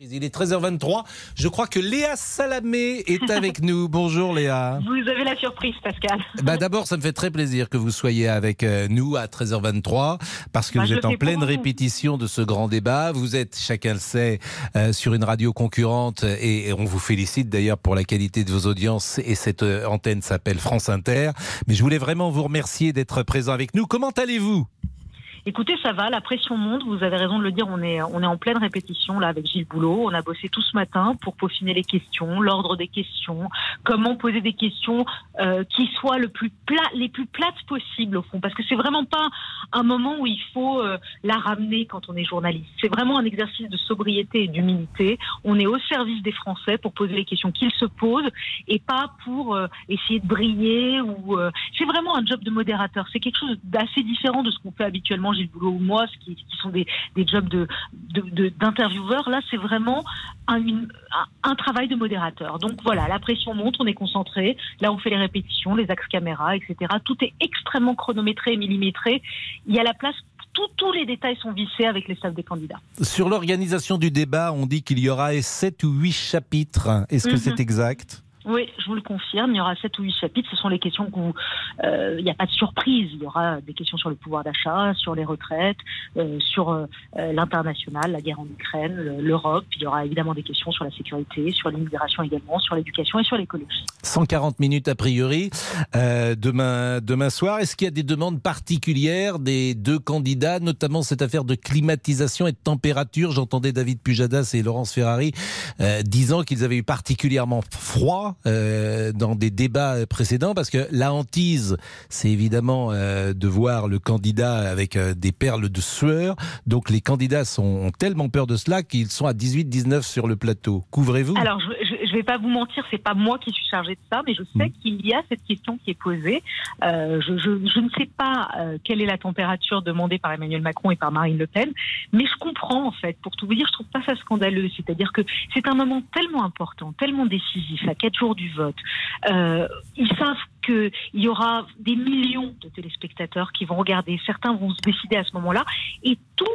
Il est 13h23. Je crois que Léa Salamé est avec nous. Bonjour Léa. Vous avez la surprise, Pascal. Bah D'abord, ça me fait très plaisir que vous soyez avec euh, nous à 13h23 parce que Bah, vous êtes en pleine répétition de ce grand débat. Vous êtes, chacun le sait, euh, sur une radio concurrente et, et on vous félicite d'ailleurs pour la qualité de vos audiences et cette euh, antenne s'appelle France Inter. Mais je voulais vraiment vous remercier d'être présent avec nous. Comment allez-vous? Écoutez, ça va, la pression monte. Vous avez raison de le dire. On est, on est en pleine répétition là avec Gilles Boulot. On a bossé tout ce matin pour peaufiner les questions, l'ordre des questions, comment poser des questions euh, qui soient le plus les plus plates possibles au fond, parce que c'est vraiment pas un moment où il faut euh, la ramener quand on est journaliste. C'est vraiment un exercice de sobriété et d'humilité. On est au service des Français pour poser les questions qu'ils se posent et pas pour euh, essayer de briller ou. c'est vraiment un job de modérateur. C'est quelque chose d'assez différent de ce qu'on fait habituellement, Gilles Boulot ou moi, ce qui, qui sont des, des jobs de de- de- d'intervieweur. Là, c'est vraiment un, une- un- un travail de modérateur. Donc voilà, la pression monte, on est concentré. Là, on fait les répétitions, les axes caméra, etc. Tout est extrêmement chronométré et millimétré. Il y a la place. tous les détails sont vissés avec les staffs des candidats. Sur l'organisation du débat, on dit qu'il y aura 7 ou 8 chapitres. Est-ce que Mhm. c'est exact? Oui, je vous le confirme, il y aura sept ou huit chapitres. Ce sont les questions où euh, il n'y a pas de surprise. Il y aura des questions sur le pouvoir d'achat, sur les retraites, euh, sur euh, l'international, la guerre en Ukraine, le- l'Europe. Il y aura évidemment des questions sur la sécurité, sur l'immigration également, sur l'éducation et sur l'écologie. 140 minutes a priori euh, demain, demain soir. Est-ce qu'il y a des demandes particulières des deux candidats, notamment cette affaire de climatisation et de température? J'entendais David Pujadas et Laurence Ferrari euh, disant qu'ils avaient eu particulièrement froid euh, dans des débats précédents parce que la hantise, c'est évidemment de voir le candidat avec des perles de sueur. Donc les candidats sont, ont tellement peur de cela qu'ils sont à 18-19 sur le plateau. Couvrez-vous? Ne vais pas vous mentir, c'est pas moi qui suis chargée de ça, mais je sais Mm. qu'il y a cette question qui est posée. Euh, je, je- je ne sais pas euh, quelle est la température demandée par Emmanuel Macron et par Marine Le Pen, mais je comprends en fait. Pour tout vous dire, je trouve pas ça scandaleux. C'est-à-dire que c'est un moment tellement important, tellement décisif, à quatre jours du vote. Euh, ils savent qu'il y aura des millions de téléspectateurs qui vont regarder. Certains vont se décider à ce moment-là, et tout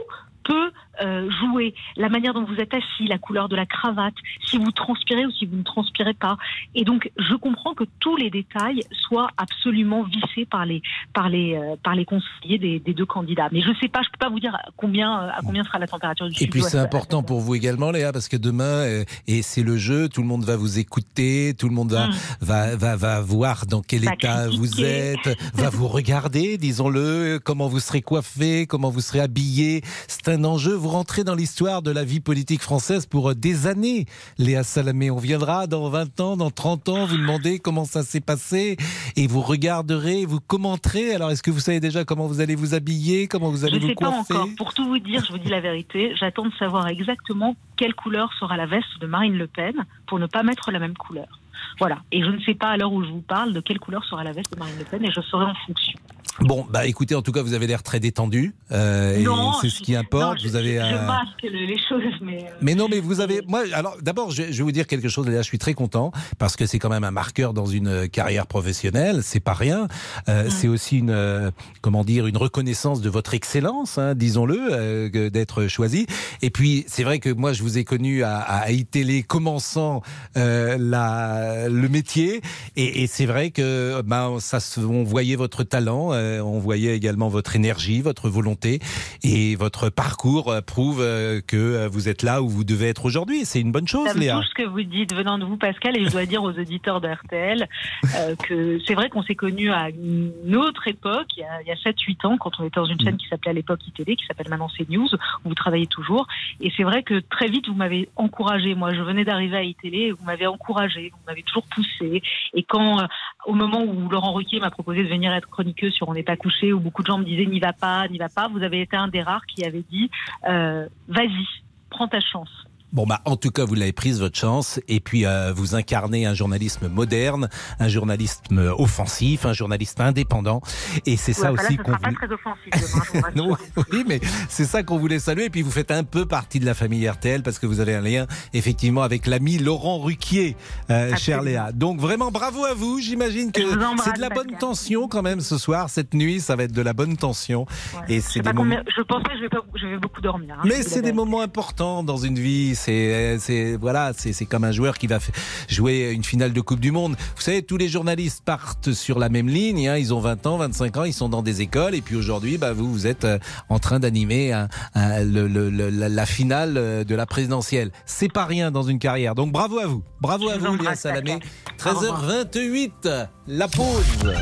peut euh, jouer. La manière dont vous êtes assis, la couleur de la cravate, si vous transpirez ou si vous ne transpirez pas. Et donc, je comprends que tous les détails soient absolument vissés par les par les euh, par les conseillers des, des deux candidats. Mais je sais pas, je peux pas vous dire à combien à combien sera la température du Et puis c'est important pour vous également, Léa, parce que demain, euh, et c'est le jeu, tout le monde va vous écouter, tout le monde va, Mmh. va, va, va voir dans quel Va état vous êtes, va vous regarder, disons-le, comment vous serez coiffé, comment vous serez habillé. C'est un enjeu. Vous rentrez dans l'histoire de la vie politique française pour euh, des années, Léa Salamé. On viendra dans 20 ans, dans 30 ans, vous demander comment ça s'est passé et vous regarderez, vous commenterez. Alors, est-ce que vous savez déjà comment vous allez vous habiller, comment vous allez vous sais pas coiffer? encore. Pour tout vous dire, je vous dis la vérité, j'attends de savoir exactement quelle couleur sera la veste de Marine Le Pen pour ne pas mettre la même couleur. Voilà. Et je ne sais pas à l'heure où je vous parle de quelle couleur sera la veste de Marine Le Pen et je saurai en fonction. Bon, bah écoutez, en tout cas, vous avez l'air très détendu. euh, et Non, c'est ce qui importe. non, vous avez. je, je masque le- les choses, mais. euh, Mais non, mais vous avez. Moi, alors d'abord, je, vais vous dire quelque chose. Léa, je suis très content parce que c'est quand même un marqueur dans une euh, carrière professionnelle. C'est pas rien. Euh, Mm. C'est aussi une, euh, comment dire, une reconnaissance de votre excellence, hein, disons-le, euh, d'être choisi. Et puis, c'est vrai que moi, je vous ai connu à, à iTélé commençant euh, la, le métier, et, et c'est vrai que ben, ça, se- on voyait votre talent, euh, on voyait également votre énergie, votre volonté, et votre parcours euh, prouve euh, que euh, vous êtes là où vous devez être aujourd'hui. C'est une bonne chose, Ça me Léa. ce que vous dites venant de vous, Pascal, et je dois dire aux auditeurs de RTL euh, que c'est vrai qu'on s'est connus à une autre époque, il y a, a 7-8 ans, quand on était dans une Mm. chaîne qui s'appelait à l'époque ITV, qui s'appelle maintenant CNews, où vous travaillez toujours. Et c'est vrai que très vite, vous m'avez encouragé. Moi, je venais d'arriver à et vous m'avez encouragé, vous m'avez toujours poussé. Et quand, euh, au moment où Laurent Ruquier m'a proposé de venir être chroniqueuse sur On n'est pas couché, où beaucoup de gens me disaient n'y va pas, n'y va pas, vous avez été un des rares qui avait dit euh, vas-y, prends ta chance. Bon, bah, en tout cas, vous l'avez prise, votre chance. Et puis, euh, vous incarnez un journalisme moderne, un journalisme offensif, un journalisme indépendant. Et c'est ça bah aussi qu'on pas voulait... très offensif. Non, oui, mais c'est ça qu'on voulait saluer. Et puis, vous faites un peu partie de la famille RTL parce que vous avez un lien, effectivement, avec l'ami Laurent Ruquier, euh, Absolument. Léa. Donc, vraiment, bravo à vous. J'imagine que c'est de la bonne tension quand même ce soir. Cette nuit, ça va être de la bonne tension. Ouais. Et c'est des moments... combien- je pense pas que je vais, pas, je vais beaucoup dormir. hein, Mais c'est des moments importants dans une vie. C'est voilà, c'est comme un joueur qui va jouer une finale de Coupe du Monde. Vous savez, tous les journalistes partent sur la même ligne. Hein, ils ont 20 ans, 25 ans, ils sont dans des écoles. Et puis aujourd'hui, bah, vous, vous êtes euh, en train d'animer la, finale euh, de la présidentielle. C'est pas rien dans une carrière. Donc bravo à vous. Bravo à vous, Léa Salamé. 13h28, la pause.